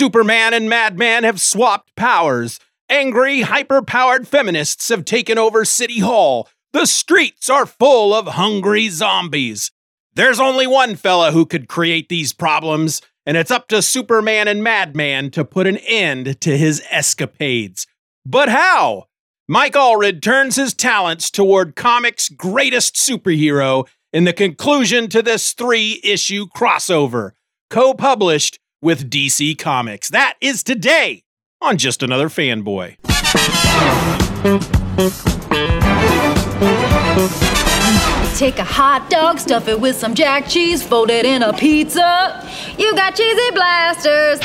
Superman and Madman have swapped powers. Angry, hyper powered feminists have taken over City Hall. The streets are full of hungry zombies. There's only one fella who could create these problems, and it's up to Superman and Madman to put an end to his escapades. But how? Mike Allred turns his talents toward comics' greatest superhero in the conclusion to this three issue crossover, co published with DC Comics. That is today on Just Another Fanboy. Take a hot dog, stuff it with some jack cheese, fold it in a pizza. You got cheesy blasters.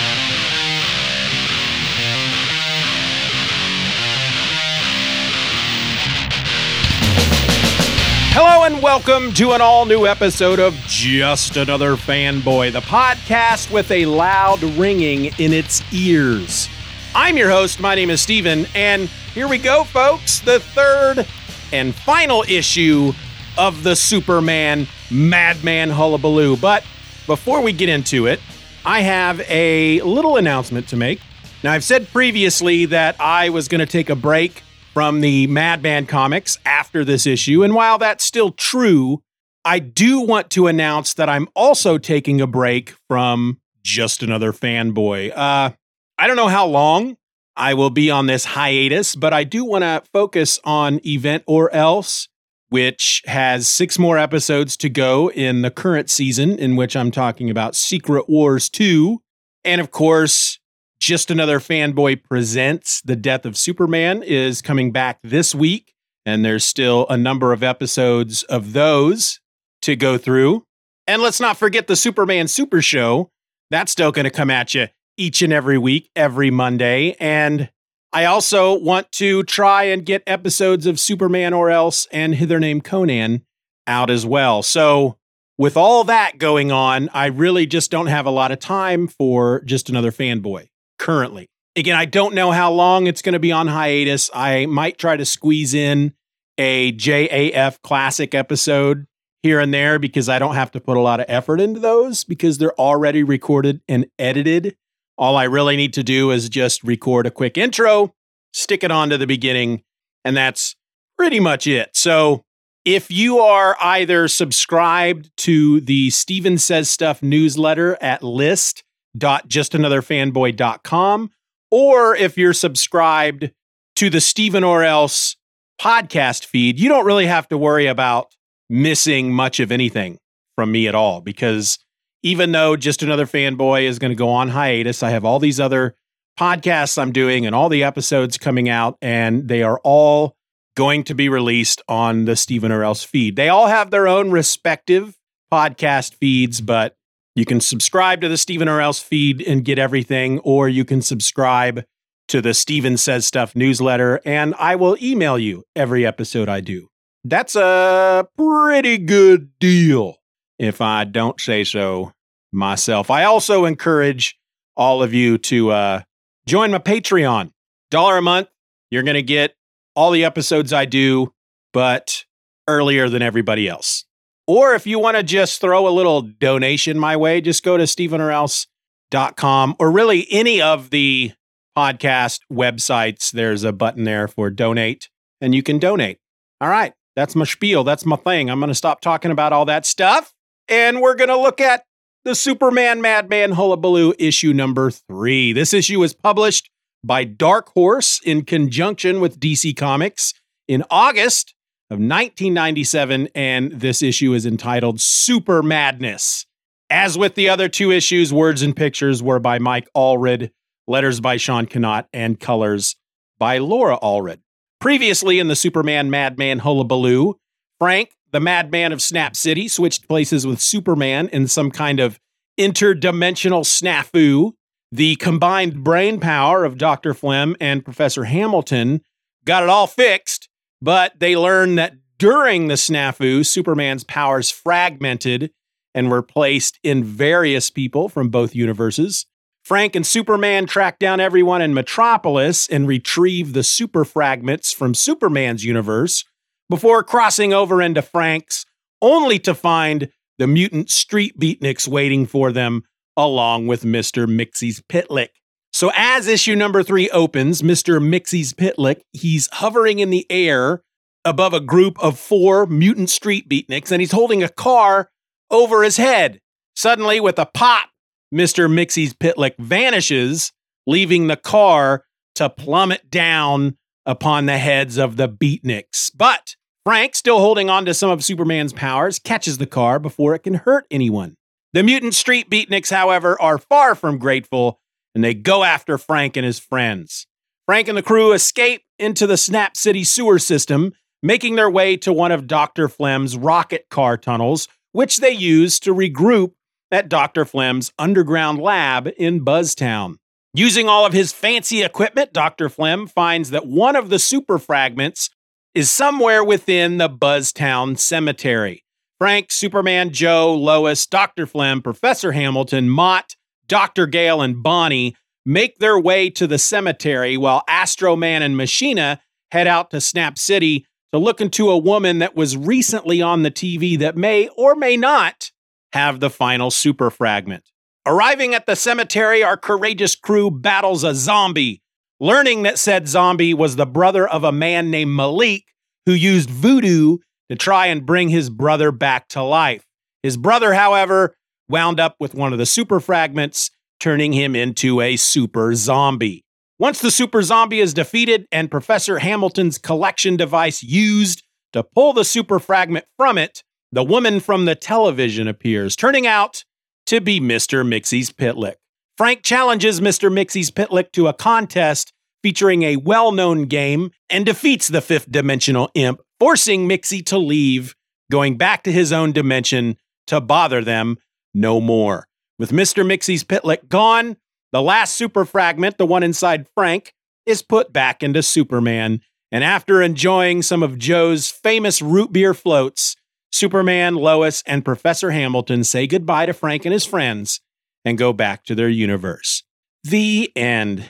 Hello and welcome to an all new episode of Just Another Fanboy, the podcast with a loud ringing in its ears. I'm your host. My name is Steeven, and here we go, folks. The third and final issue of the Superman Madman Hullabaloo. But before we get into it, I have a little announcement to make. Now, I've said previously that I was going to take a break from the Madman comics after this issue. And while that's still true, I do want to announce that I'm also taking a break from just another fanboy. Uh, I don't know how long I will be on this hiatus, but I do want to focus on Event or Else, which has six more episodes to go in the current season, in which I'm talking about Secret Wars 2. And of course, just Another Fanboy Presents The Death of Superman is coming back this week, and there's still a number of episodes of those to go through. And let's not forget the Superman Super Show. That's still going to come at you each and every week, every Monday. And I also want to try and get episodes of Superman or Else and Hither Came Conan out as well. So, with all that going on, I really just don't have a lot of time for just another fanboy currently. Again, I don't know how long it's going to be on hiatus. I might try to squeeze in a JAF classic episode here and there because I don't have to put a lot of effort into those because they're already recorded and edited. All I really need to do is just record a quick intro, stick it on to the beginning, and that's pretty much it. So if you are either subscribed to the Steven Says Stuff newsletter at list.justanotherfanboy.com, or if you're subscribed to the Steeven Orr Else podcast feed, you don't really have to worry about missing much of anything from me at all because even though just another fanboy is going to go on hiatus, I have all these other podcasts I'm doing and all the episodes coming out, and they are all going to be released on the Steeven Orr Else feed. They all have their own respective podcast feeds, but you can subscribe to the Steeven Orr Else feed and get everything, or you can subscribe to the Steven Says Stuff newsletter, and I will email you every episode I do. That's a pretty good deal, if I don't say so myself. I also encourage all of you to uh, join my Patreon. Dollar a month, you're going to get all the episodes I do, but earlier than everybody else. Or if you want to just throw a little donation my way, just go to stevenorelse.com or really any of the podcast websites. There's a button there for donate, and you can donate. All right, that's my spiel. That's my thing. I'm going to stop talking about all that stuff, and we're going to look at the Superman Madman Hullabaloo issue number three. This issue was published by Dark Horse in conjunction with DC Comics in August of 1997, and this issue is entitled Super Madness. As with the other two issues, words and pictures were by Mike Allred, letters by Sean Konot, and colors by Laura Allred. Previously in the Superman Madman Hullabaloo, Frank, the madman of Snap City, switched places with Superman in some kind of interdimensional snafu. The combined brain power of Dr. Flem and Professor Hamilton got it all fixed, but they learn that during the snafu, Superman's powers fragmented and were placed in various people from both universes. Frank and Superman track down everyone in Metropolis and retrieve the super fragments from Superman's universe before crossing over into Frank's, only to find the mutant street beatniks waiting for them, along with Mr. Mxyzptlk. So as issue number three opens, Mr. Mxyzptlk, he's hovering in the air above a group of four mutant street beatniks, and he's holding a car over his head. Suddenly, with a pop, Mr. Mxyzptlk vanishes, leaving the car to plummet down upon the heads of the beatniks. But Frank, still holding on to some of Superman's powers, catches the car before it can hurt anyone. The mutant street beatniks, however, are far from grateful and they go after Frank and his friends. Frank and the crew escape into the Snap City sewer system, making their way to one of Dr. Flem's rocket car tunnels, which they use to regroup at Dr. Flem's underground lab in Buzztown. Using all of his fancy equipment, Dr. Flem finds that one of the super fragments is somewhere within the Buzztown cemetery. Frank, Superman, Joe, Lois, Dr. Flem, Professor Hamilton, Mott, Dr. Gale, and Bonnie make their way to the cemetery while Astro Man and Machina head out to Snap City to look into a woman that was recently on the TV that may or may not have the final super fragment. Arriving at the cemetery, our courageous crew battles a zombie, learning that said zombie was the brother of a man named Malik who used voodoo to try and bring his brother back to life. His brother, however, wound up with one of the super fragments, turning him into a super zombie. Once the super zombie is defeated and Professor Hamilton's collection device used to pull the super fragment from it, the woman from the television appears, turning out to be Mr. Mxyzptlk. Frank challenges Mr. Mxyzptlk to a contest featuring a well known game and defeats the fifth dimensional imp, forcing Mixie to leave, going back to his own dimension to bother them no more. With Mr. Mxyzptlk gone, the last super fragment, the one inside Frank, is put back into Superman. And after enjoying some of Joe's famous root beer floats, Superman, Lois, and Professor Hamilton say goodbye to Frank and his friends and go back to their universe. The end.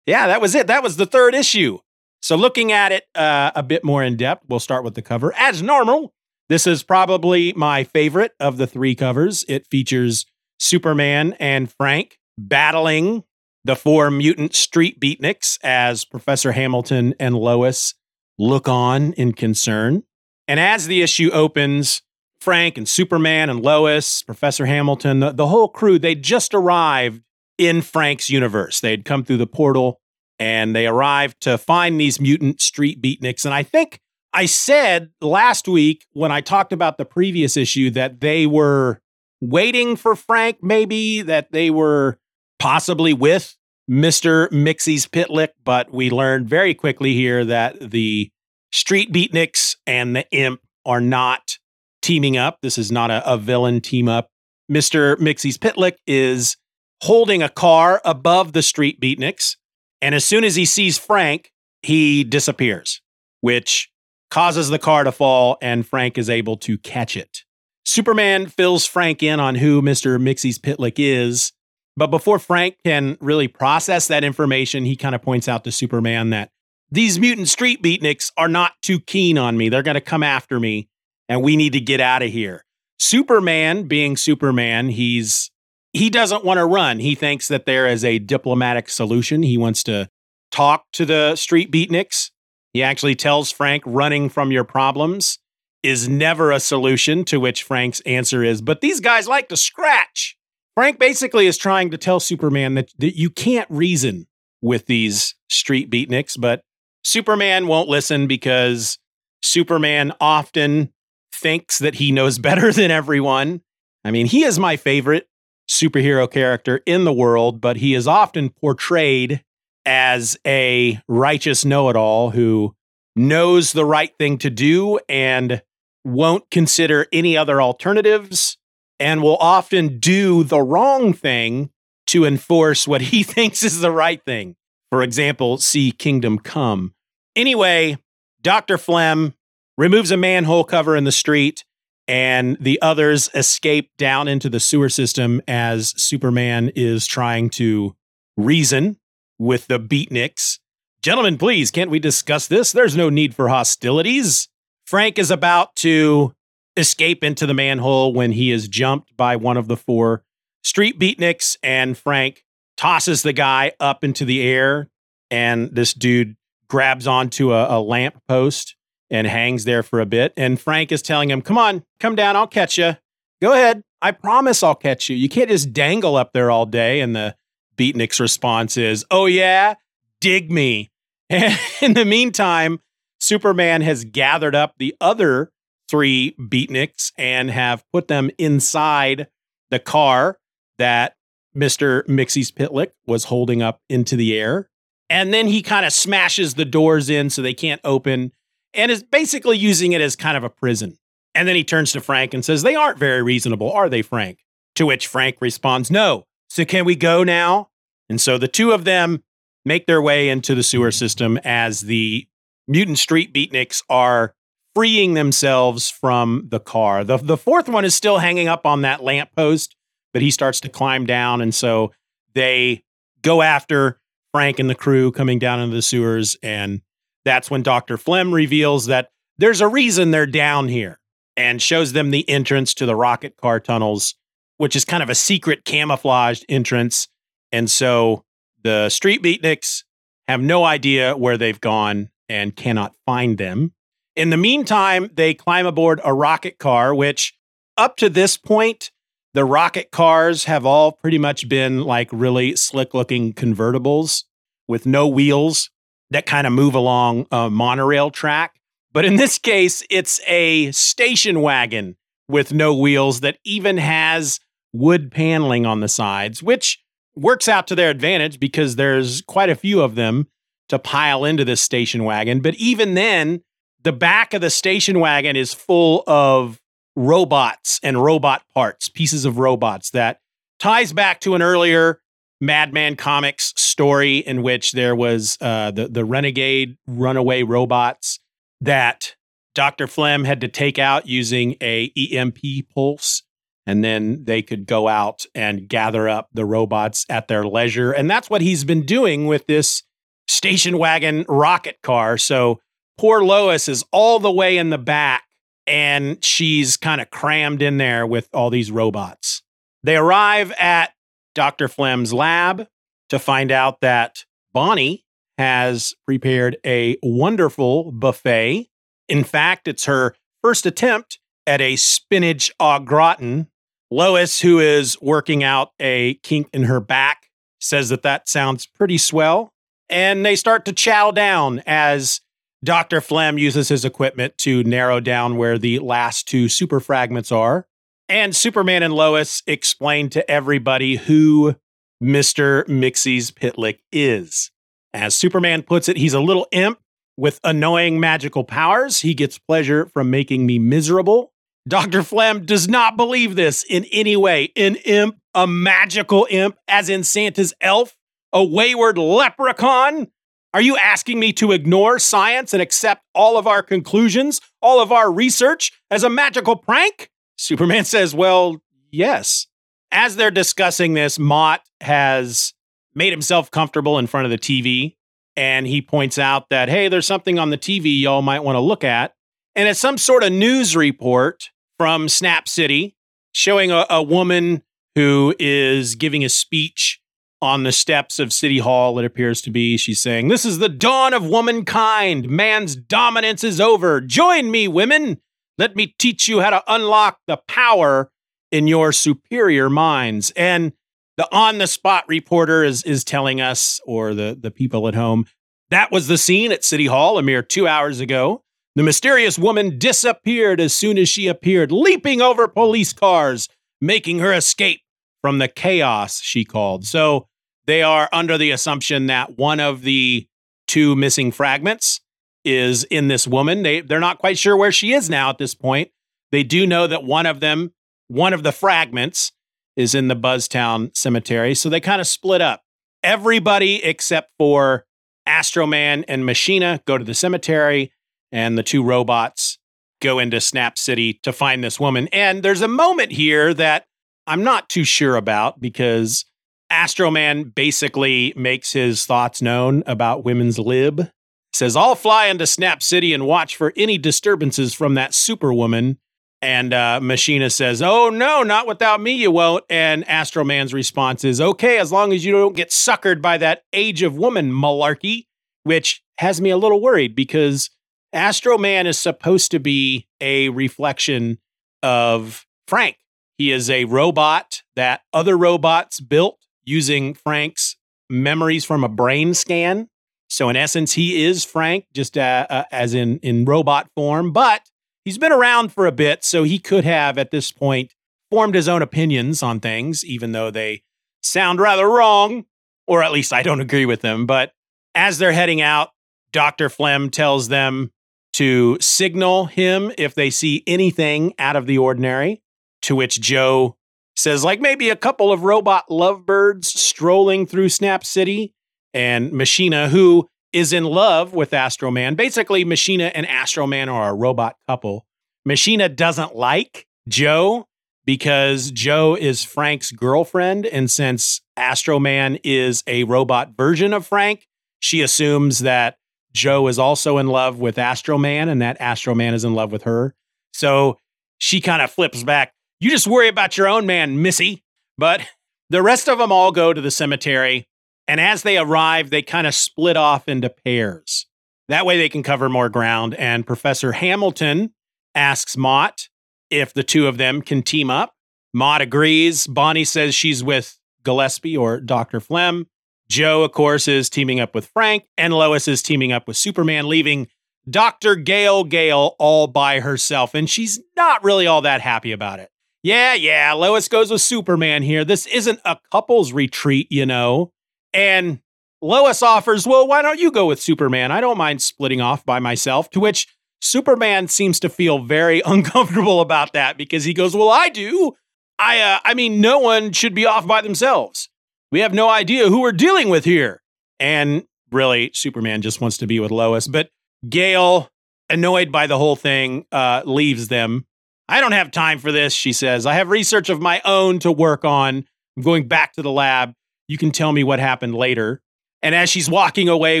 Yeah, that was it. That was the third issue. So, looking at it uh, a bit more in depth, we'll start with the cover. As normal, this is probably my favorite of the three covers. It features Superman and Frank battling the four mutant street beatniks as Professor Hamilton and Lois look on in concern. And as the issue opens, Frank and Superman and Lois, Professor Hamilton, the, the whole crew, they just arrived in Frank's universe. They had come through the portal and they arrived to find these mutant street beatniks. And I think I said last week when I talked about the previous issue that they were waiting for Frank, maybe, that they were possibly with Mr. Mxyzptlk, but we learned very quickly here that the Street Beatniks and the Imp are not teaming up. This is not a, a villain team up. Mr. Mxyzptlk is holding a car above the Street Beatniks, and as soon as he sees Frank, he disappears, which causes the car to fall, and Frank is able to catch it. Superman fills Frank in on who Mr. Mxyzptlk is, but before Frank can really process that information, he kind of points out to Superman that these mutant street beatniks are not too keen on me. They're going to come after me, and we need to get out of here. Superman, being Superman, he's he doesn't want to run. He thinks that there is a diplomatic solution. He wants to talk to the street beatniks he actually tells Frank running from your problems is never a solution, to which Frank's answer is, but these guys like to scratch. Frank basically is trying to tell Superman that, that you can't reason with these street beatniks, but Superman won't listen because Superman often thinks that he knows better than everyone. I mean, he is my favorite superhero character in the world, but he is often portrayed as a righteous know it all who knows the right thing to do and won't consider any other alternatives and will often do the wrong thing to enforce what he thinks is the right thing. For example, see Kingdom Come. Anyway, Dr. Flem removes a manhole cover in the street, and the others escape down into the sewer system as Superman is trying to reason with the beatniks. Gentlemen, please, can't we discuss this? There's no need for hostilities. Frank is about to escape into the manhole when he is jumped by one of the four street beatniks, and Frank tosses the guy up into the air, and this dude grabs onto a, a lamp post and hangs there for a bit. And Frank is telling him, Come on, come down, I'll catch you. Go ahead. I promise I'll catch you. You can't just dangle up there all day. And the Beatnik's response is, Oh, yeah, dig me. And in the meantime, Superman has gathered up the other three beatniks and have put them inside the car that Mr. Mxyzptlk was holding up into the air. And then he kind of smashes the doors in so they can't open and is basically using it as kind of a prison. And then he turns to Frank and says, They aren't very reasonable, are they, Frank? To which Frank responds, No. So can we go now? And so the two of them make their way into the sewer system as the mutant street beatniks are freeing themselves from the car. The, the fourth one is still hanging up on that lamppost, but he starts to climb down. And so they go after Frank and the crew coming down into the sewers. And that's when Dr. Flem reveals that there's a reason they're down here and shows them the entrance to the rocket car tunnels, which is kind of a secret camouflaged entrance. And so the street beatniks have no idea where they've gone and cannot find them. In the meantime, they climb aboard a rocket car, which up to this point, the rocket cars have all pretty much been like really slick looking convertibles with no wheels that kind of move along a monorail track. But in this case, it's a station wagon with no wheels that even has wood paneling on the sides, which works out to their advantage because there's quite a few of them to pile into this station wagon. But even then, the back of the station wagon is full of robots and robot parts, pieces of robots that ties back to an earlier Madman Comics story in which there was uh, the the renegade runaway robots that Dr. Flem had to take out using a EMP pulse and then they could go out and gather up the robots at their leisure and that's what he's been doing with this station wagon rocket car so poor Lois is all the way in the back and she's kind of crammed in there with all these robots. They arrive at Dr. Flem's lab to find out that Bonnie has prepared a wonderful buffet. In fact, it's her first attempt at a spinach au gratin. Lois, who is working out a kink in her back, says that that sounds pretty swell. And they start to chow down as Dr. Flem uses his equipment to narrow down where the last two super fragments are. And Superman and Lois explain to everybody who Mr. Mxyzptlk is. As Superman puts it, he's a little imp with annoying magical powers. He gets pleasure from making me miserable. Dr. Flem does not believe this in any way. An imp, a magical imp, as in Santa's elf, a wayward leprechaun. Are you asking me to ignore science and accept all of our conclusions, all of our research as a magical prank? Superman says, Well, yes. As they're discussing this, Mott has made himself comfortable in front of the TV and he points out that, hey, there's something on the TV y'all might want to look at. And it's some sort of news report from Snap City showing a, a woman who is giving a speech on the steps of City Hall, it appears to be. She's saying, This is the dawn of womankind. Man's dominance is over. Join me, women. Let me teach you how to unlock the power in your superior minds. And the on the spot reporter is, is telling us, or the, the people at home, that was the scene at City Hall a mere two hours ago. The mysterious woman disappeared as soon as she appeared, leaping over police cars, making her escape from the chaos she called. So they are under the assumption that one of the two missing fragments is in this woman. They they're not quite sure where she is now at this point. They do know that one of them, one of the fragments, is in the Buzztown cemetery. So they kind of split up. Everybody except for Astroman and Machina go to the cemetery, and the two robots go into Snap City to find this woman. And there's a moment here that I'm not too sure about because Astroman basically makes his thoughts known about women's lib. Says, I'll fly into Snap City and watch for any disturbances from that superwoman. And uh, Machina says, Oh, no, not without me, you won't. And Astro Man's response is, Okay, as long as you don't get suckered by that age of woman malarkey, which has me a little worried because Astro Man is supposed to be a reflection of Frank. He is a robot that other robots built using Frank's memories from a brain scan. So, in essence, he is Frank, just uh, uh, as in, in robot form. But he's been around for a bit, so he could have at this point formed his own opinions on things, even though they sound rather wrong, or at least I don't agree with them. But as they're heading out, Dr. Flem tells them to signal him if they see anything out of the ordinary, to which Joe says, like maybe a couple of robot lovebirds strolling through Snap City, and Machina, who is in love with Astro Man. Basically, Machina and Astro Man are a robot couple. Machina doesn't like Joe because Joe is Frank's girlfriend. And since Astro Man is a robot version of Frank, she assumes that Joe is also in love with Astro Man and that Astro Man is in love with her. So she kind of flips back. You just worry about your own man, Missy. But the rest of them all go to the cemetery and as they arrive, they kind of split off into pairs. That way they can cover more ground. And Professor Hamilton asks Mott if the two of them can team up. Mott agrees. Bonnie says she's with Gillespie or Dr. Flem. Joe, of course, is teaming up with Frank, and Lois is teaming up with Superman, leaving Dr. Gail Gale all by herself. And she's not really all that happy about it. Yeah, yeah, Lois goes with Superman here. This isn't a couple's retreat, you know. And Lois offers, Well, why don't you go with Superman? I don't mind splitting off by myself. To which Superman seems to feel very uncomfortable about that because he goes, Well, I do. I, uh, I mean, no one should be off by themselves. We have no idea who we're dealing with here. And really, Superman just wants to be with Lois. But Gail, annoyed by the whole thing, uh, leaves them. I don't have time for this, she says. I have research of my own to work on. I'm going back to the lab you can tell me what happened later. And as she's walking away,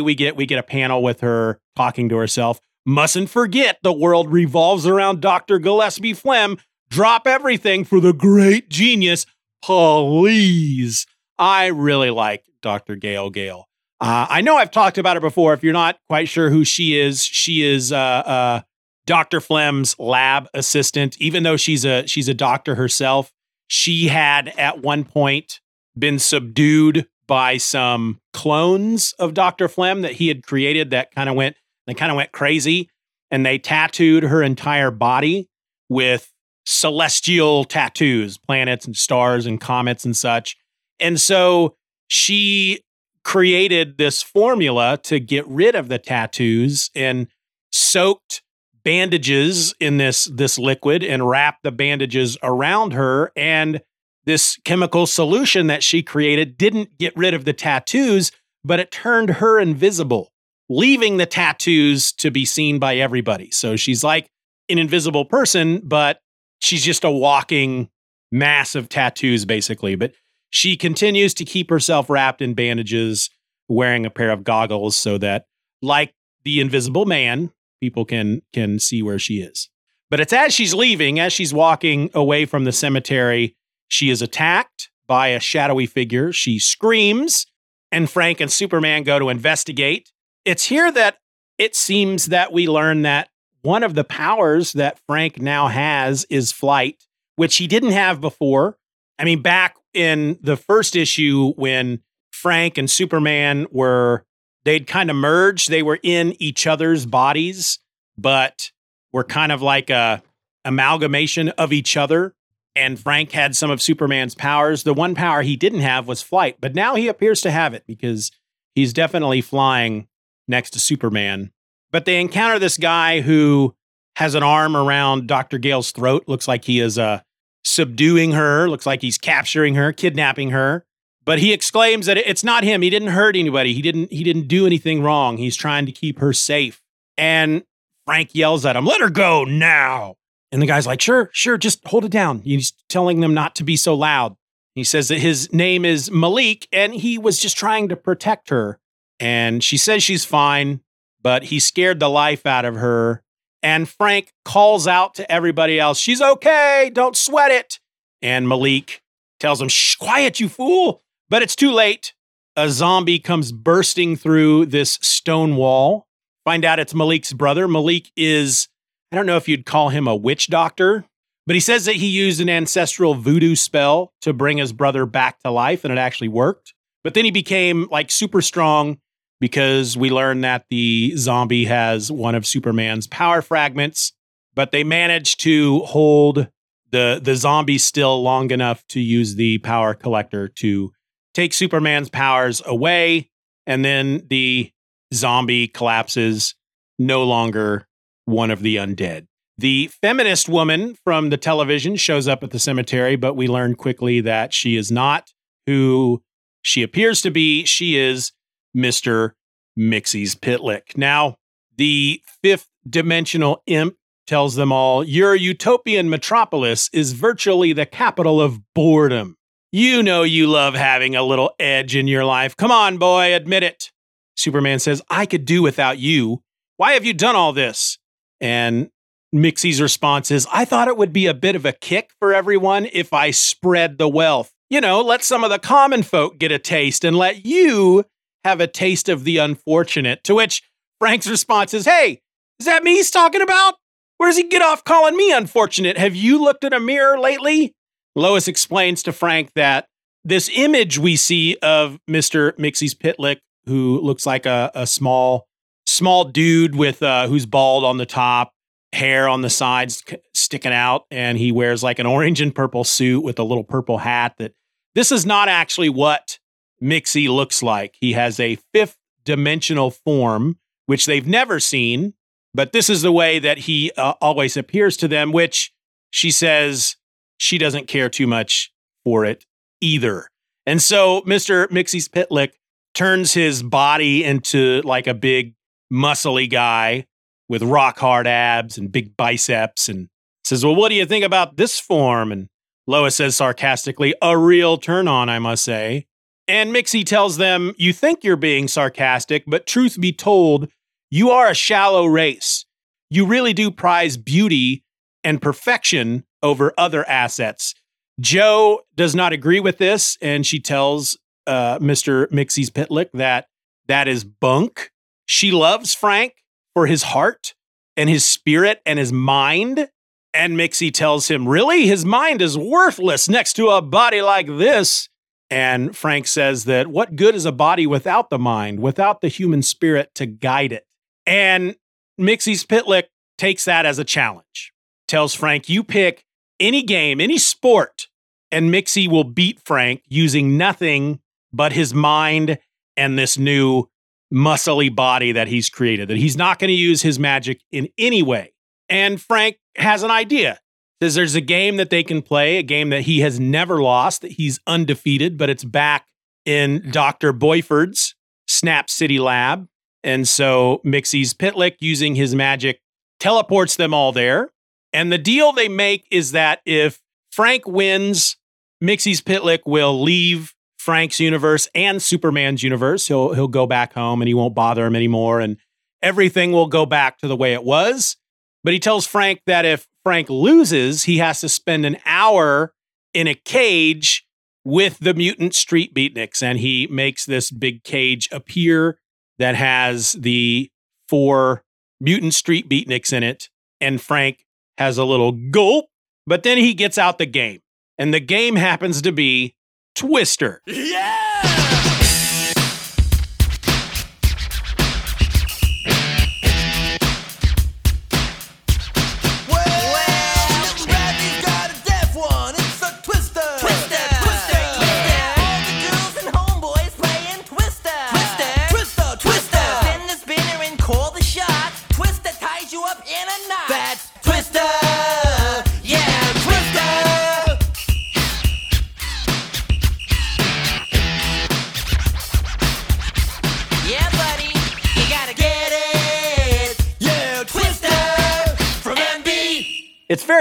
we get we get a panel with her talking to herself. Mustn't forget the world revolves around Dr. Gillespie Flem. Drop everything for the great genius. Please. I really like Dr. Gail Gale. Uh, I know I've talked about her before. If you're not quite sure who she is, she is uh, uh, Dr. Flem's lab assistant. Even though she's a she's a doctor herself, she had at one point been subdued by some clones of Dr. Flem that he had created that kind of went they kind of went crazy and they tattooed her entire body with celestial tattoos, planets and stars and comets and such. And so she created this formula to get rid of the tattoos and soaked bandages in this this liquid and wrapped the bandages around her and this chemical solution that she created didn't get rid of the tattoos, but it turned her invisible, leaving the tattoos to be seen by everybody. So she's like an invisible person, but she's just a walking mass of tattoos, basically. But she continues to keep herself wrapped in bandages, wearing a pair of goggles so that, like the invisible man, people can can see where she is. But it's as she's leaving, as she's walking away from the cemetery, she is attacked by a shadowy figure. She screams, and Frank and Superman go to investigate. It's here that it seems that we learn that one of the powers that Frank now has is flight, which he didn't have before. I mean, back in the first issue when Frank and Superman were, they'd kind of merged, they were in each other's bodies, but were kind of like a amalgamation of each other and Frank had some of Superman's powers. The one power he didn't have was flight, but now he appears to have it because he's definitely flying next to Superman. But they encounter this guy who has an arm around Dr. Gale's throat. Looks like he is uh, subduing her, looks like he's capturing her, kidnapping her. But he exclaims that it's not him. He didn't hurt anybody. He didn't he didn't do anything wrong. He's trying to keep her safe. And Frank yells at him, "Let her go now." And the guy's like, sure, sure, just hold it down. He's telling them not to be so loud. He says that his name is Malik and he was just trying to protect her. And she says she's fine, but he scared the life out of her. And Frank calls out to everybody else, She's okay, don't sweat it. And Malik tells him, Shh, quiet, you fool. But it's too late. A zombie comes bursting through this stone wall. Find out it's Malik's brother. Malik is, I don't know if you'd call him a witch doctor, but he says that he used an ancestral voodoo spell to bring his brother back to life, and it actually worked. But then he became like super strong because we learned that the zombie has one of Superman's power fragments, but they managed to hold the the zombie still long enough to use the power collector to take Superman's powers away, and then the zombie collapses, no longer one of the undead. The feminist woman from the television shows up at the cemetery, but we learn quickly that she is not who she appears to be. She is Mr. Mxyzptlk. Now, the fifth dimensional imp tells them all your utopian metropolis is virtually the capital of boredom. You know you love having a little edge in your life. Come on, boy, admit it. Superman says, I could do without you. Why have you done all this? And Mixie's response is, I thought it would be a bit of a kick for everyone if I spread the wealth. You know, let some of the common folk get a taste and let you have a taste of the unfortunate. To which Frank's response is, Hey, is that me he's talking about? Where does he get off calling me unfortunate? Have you looked in a mirror lately? Lois explains to Frank that this image we see of Mr. Mxyzptlk, who looks like a, a small, small dude with uh, who's bald on the top, hair on the sides sticking out, and he wears like an orange and purple suit with a little purple hat. That this is not actually what Mixie looks like. He has a fifth dimensional form, which they've never seen, but this is the way that he uh, always appears to them, which she says she doesn't care too much for it either. And so Mr. Mxyzptlk turns his body into like a big muscly guy with rock hard abs and big biceps and says, Well, what do you think about this form? And Lois says sarcastically, A real turn on, I must say. And Mixie tells them, You think you're being sarcastic, but truth be told, you are a shallow race. You really do prize beauty and perfection over other assets. Joe does not agree with this, and she tells uh, Mr. Pitlick that that is bunk. She loves Frank for his heart and his spirit and his mind. And Mixie tells him, Really? His mind is worthless next to a body like this. And Frank says that what good is a body without the mind, without the human spirit to guide it? And Mxyzptlk takes that as a challenge. Tells Frank, you pick any game, any sport, and Mixie will beat Frank using nothing but his mind and this new muscly body that he's created, that he's not going to use his magic in any way. And Frank has an idea. Says there's a game that they can play, a game that he has never lost, that he's undefeated, but it's back in mm. Dr. Boiffard's Snap City Lab. And so Mxyzptlk, using his magic, teleports them all there. And the deal they make is that if Frank wins, Mxyzptlk will leave Frank's universe and Superman's universe. He'll he'll go back home and he won't bother him anymore and everything will go back to the way it was. But he tells Frank that if Frank loses, he has to spend an hour in a cage with the mutant street beatniks and he makes this big cage appear that has the four mutant street beatniks in it and Frank has a little gulp, but then he gets out the game. And the game happens to be Twister. Yeah!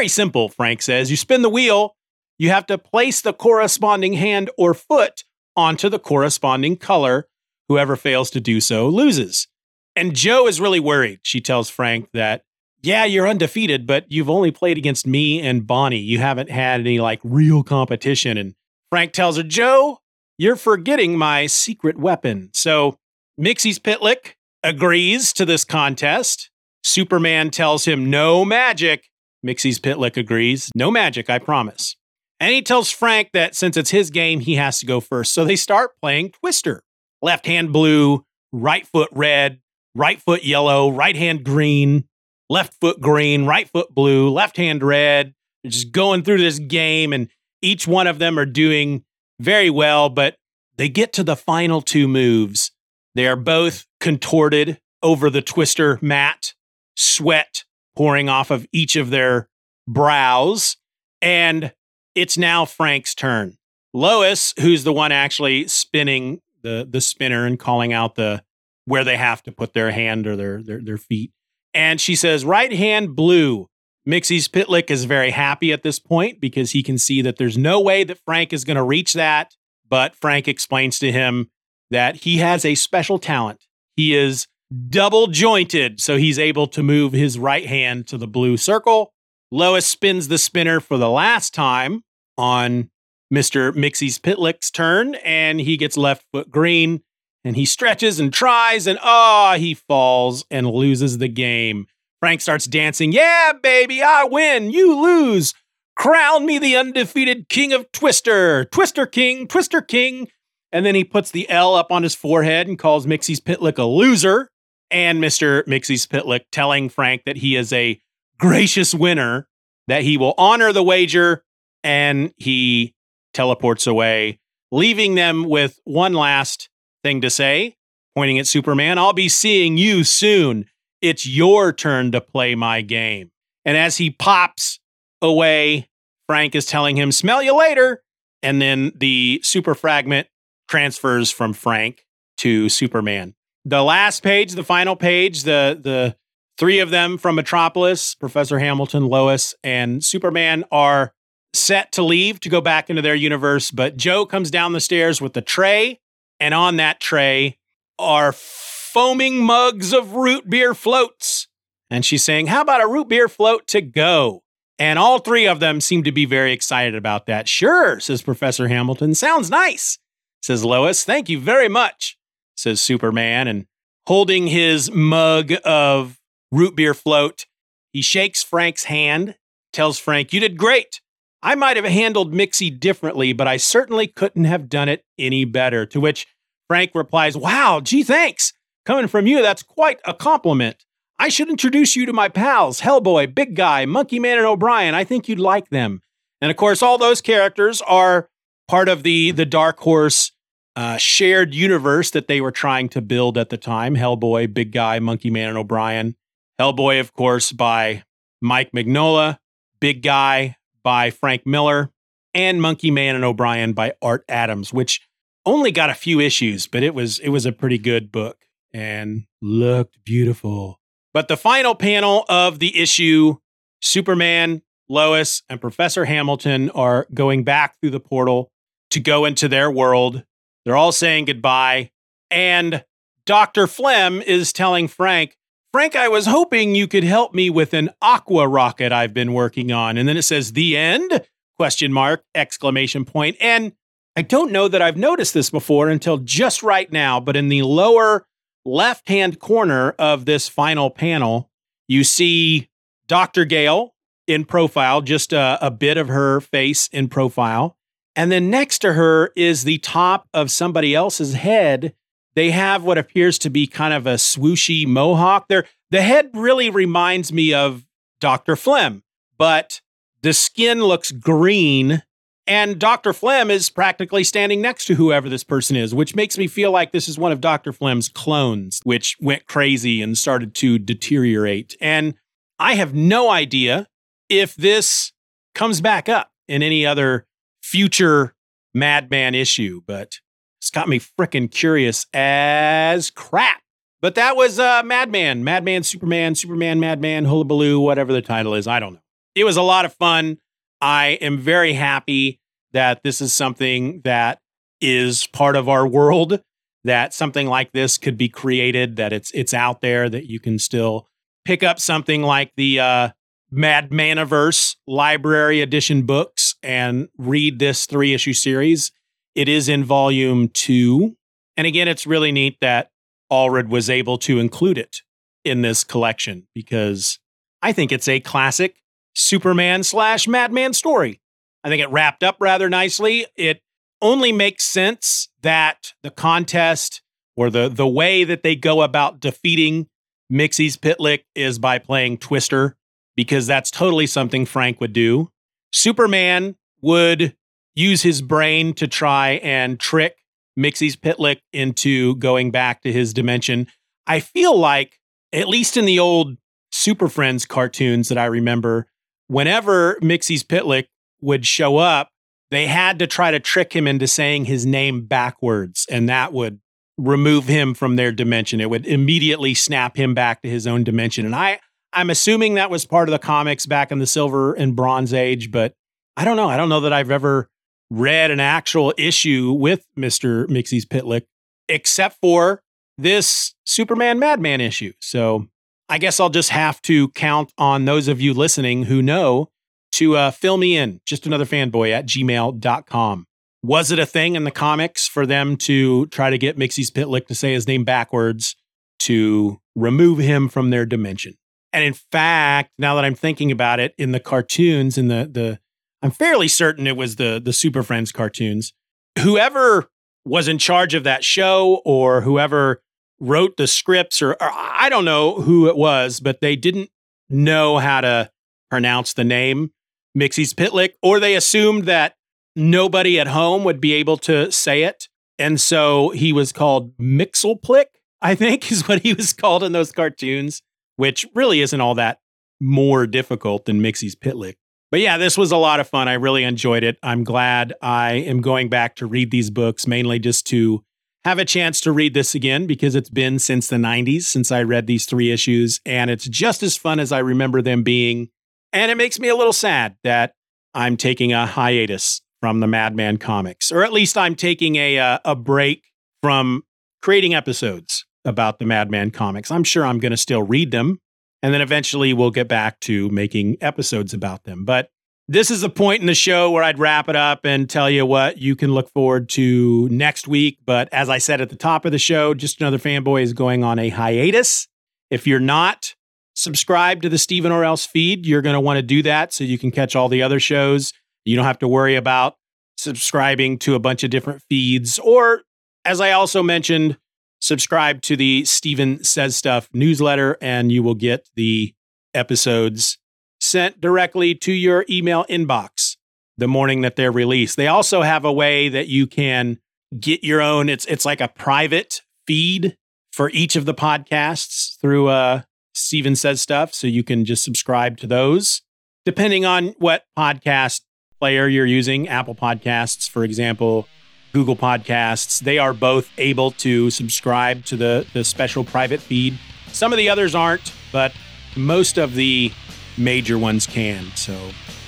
Very simple, Frank says. You spin the wheel, you have to place the corresponding hand or foot onto the corresponding color. Whoever fails to do so loses. And Joe is really worried. She tells Frank that yeah, you're undefeated, but you've only played against me and Bonnie. You haven't had any like real competition. And Frank tells her, Joe, you're forgetting my secret weapon. So Mxyzptlk agrees to this contest. Superman tells him no magic. Mxyzptlk agrees. No magic, I promise. And he tells Frank that since it's his game, he has to go first. So they start playing Twister. Left hand blue, right foot red, right foot yellow, right hand green, left foot green, right foot blue, left hand red. They're just going through this game, and each one of them are doing very well, but they get to the final two moves. They are both contorted over the twister mat, sweat pouring off of each of their brows. And it's now Frank's turn. Lois, who's the one actually spinning the the spinner and calling out the where they have to put their hand or their their, their feet. And she says, right hand blue. Mxyzptlk is very happy at this point because he can see that there's no way that Frank is going to reach that. But Frank explains to him that he has a special talent. He is double jointed, so he's able to move his right hand to the blue circle. Lois spins the spinner for the last time on Mr. Mxyzptlk's turn, and he gets left foot green and he stretches and tries, and ah, oh, he falls and loses the game. Frank starts dancing. Yeah, baby, I win. You lose. Crown me the undefeated king of Twister. Twister King, Twister King. And then he puts the L up on his forehead and calls Mxyzptlk a loser. And Mr. Mxyzptlk telling Frank that he is a gracious winner, that he will honor the wager, and he teleports away, leaving them with one last thing to say, pointing at Superman. I'll be seeing you soon. It's your turn to play my game. And as he pops away, Frank is telling him, Smell you later. And then the super fragment transfers from Frank to Superman. The last page, the final page, the the three of them from Metropolis, Professor Hamilton, Lois, and Superman are set to leave to go back into their universe, but Joe comes down the stairs with the tray and on that tray are foaming mugs of root beer floats. And she's saying, How about a root beer float to go? And all three of them seem to be very excited about that. Sure, says Professor Hamilton. Sounds nice, says Lois. Thank you very much, says Superman. And holding his mug of root beer float, he shakes Frank's hand, tells Frank, You did great. I might have handled Mixie differently, but I certainly couldn't have done it any better. To which Frank replies, Wow, gee, thanks. Coming from you, that's quite a compliment. I should introduce you to my pals, Hellboy, Big Guy, Monkey Man, and O'Brien. I think you'd like them. And of course, all those characters are part of the, the Dark Horse uh, shared universe that they were trying to build at the time Hellboy, Big Guy, Monkey Man, and O'Brien. Hellboy, of course, by Mike Mignola, Big Guy by Frank Miller, and Monkey Man and O'Brien by Art Adams, which only got a few issues, but it was it was a pretty good book and looked beautiful. But the final panel of the issue, Superman, Lois, and Professor Hamilton are going back through the portal to go into their world. They're all saying goodbye. And Dr. Flem is telling Frank, Frank, I was hoping you could help me with an aqua rocket I've been working on. And then it says the end? Question mark, exclamation point. And I don't know that I've noticed this before until just right now, but in the lower left hand corner of this final panel, you see Dr. Gale in profile, just a, a, bit of her face in profile. And then next to her is the top of somebody else's head they have what appears to be kind of a swooshy mohawk. There, the head really reminds me of Dr. Flem, but the skin looks green. And Dr. Flem is practically standing next to whoever this person is, which makes me feel like this is one of Dr. Flem's clones, which went crazy and started to deteriorate. And I have no idea if this comes back up in any other future Madman issue, but it's got me freaking curious as crap. But that was uh, Madman, Madman, Superman, Superman, Madman, Hullabaloo, whatever the title is. I don't know. It was a lot of fun. I am very happy that this is something that is part of our world. That something like this could be created. That it's it's out there. That you can still pick up something like the uh, Mad Maniverse Library Edition books and read this three issue series. It is in volume two. And again, it's really neat that Allred was able to include it in this collection because I think it's a classic Superman slash Madman story. I think it wrapped up rather nicely. It only makes sense that the contest or the the way that they go about defeating Mxyzptlk is by playing Twister because that's totally something Frank would do. Superman would use his brain to try and trick Mxyzptlk into going back to his dimension. I feel like, at least in the old Super Friends cartoons that I remember, whenever Mxyzptlk would show up, they had to try to trick him into saying his name backwards, and that would remove him from their dimension. It would immediately snap him back to his own dimension. And I, I'm assuming that was part of the comics back in the Silver and Bronze Age, but I don't know. I don't know that I've ever read an actual issue with Mr. Mxyzptlk, except for this Superman Madman issue. So I guess I'll just have to count on those of you listening who know to uh, fill me in, just another fanboy at gmail.com. Was it a thing in the comics for them to try to get Mxyzptlk to say his name backwards to remove him from their dimension? And in fact, now that I'm thinking about it, in the cartoons, in the the I'm fairly certain it was the the Super Friends cartoons. Whoever was in charge of that show or whoever wrote the scripts or, or I don't know who it was, but they didn't know how to pronounce the name Mxyzptlk, or they assumed that nobody at home would be able to say it. And so he was called Mixelplick, I think is what he was called in those cartoons, which really isn't all that more difficult than Mxyzptlk. But yeah, this was a lot of fun. I really enjoyed it. I'm glad I am going back to read these books, mainly just to have a chance to read this again because it's been since the 90s since I read these three issues, and it's just as fun as I remember them being. And it makes me a little sad that I'm taking a hiatus from the Madman comics, or at least I'm taking a, uh, a break from creating episodes about the Madman comics. I'm sure I'm going to still read them and then eventually we'll get back to making episodes about them. But this is a point in the show where I'd wrap it up and tell you what you can look forward to next week. But as I said at the top of the show, just another fanboy is going on a hiatus. If you're not subscribed to the Steeven Orr Else feed, you're going to want to do that so you can catch all the other shows. You don't have to worry about subscribing to a bunch of different feeds. Or, as I also mentioned, subscribe to the Steeven Says Stuff newsletter, and you will get the episodes sent directly to your email inbox the morning that they're released. They also have a way that you can get your own. It's it's like a private feed for each of the podcasts through uh Steeven Says Stuff, so you can just subscribe to those depending on what podcast player you're using. Apple Podcasts, for example, Google Podcasts. They are both able to subscribe to the, the special private feed. Some of the others aren't, but most of the major ones can. So,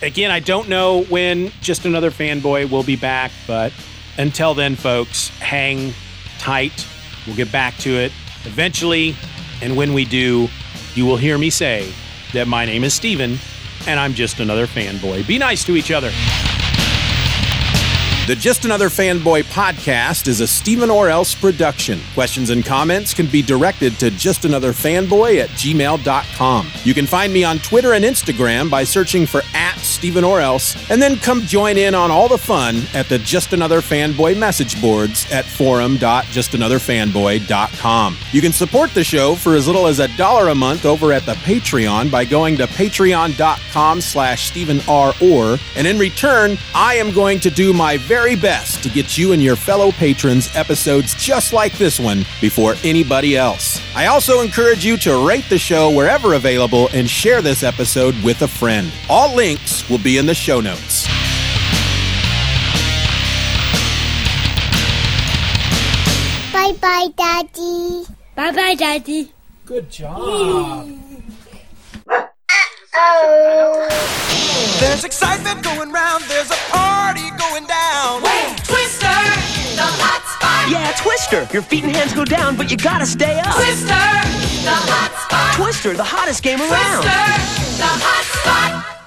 again, I don't know when Just Another Fanboy will be back, but until then, folks, hang tight. We'll get back to it eventually. And when we do, you will hear me say that my name is Steeven and I'm just another fanboy. Be nice to each other. The Just Another Fanboy podcast is a Steeven Orr Else production. Questions and comments can be directed to justanotherfanboy at gmail.com. You can find me on Twitter and Instagram by searching for at Steeven Orr Else, and then come join in on all the fun at the Just Another Fanboy message boards at forum.justanotherfanboy.com. You can support the show for as little as a dollar a month over at the Patreon by going to patreon.com slash Steeven R. Orr, and in return, I am going to do my very very best to get you and your fellow patrons episodes just like this one before anybody else. I also encourage you to rate the show wherever available and share this episode with a friend. All links will be in the show notes. Bye bye, Daddy. Bye bye, Daddy. Good job. Oh. There's excitement going round, there's a party going down. Wait, Twister, the hot spot. Yeah, Twister. Twister. Your feet and hands go down, but you gotta stay up. Twister, the hot spot. Twister, the hottest game around. Twister, the hot spot.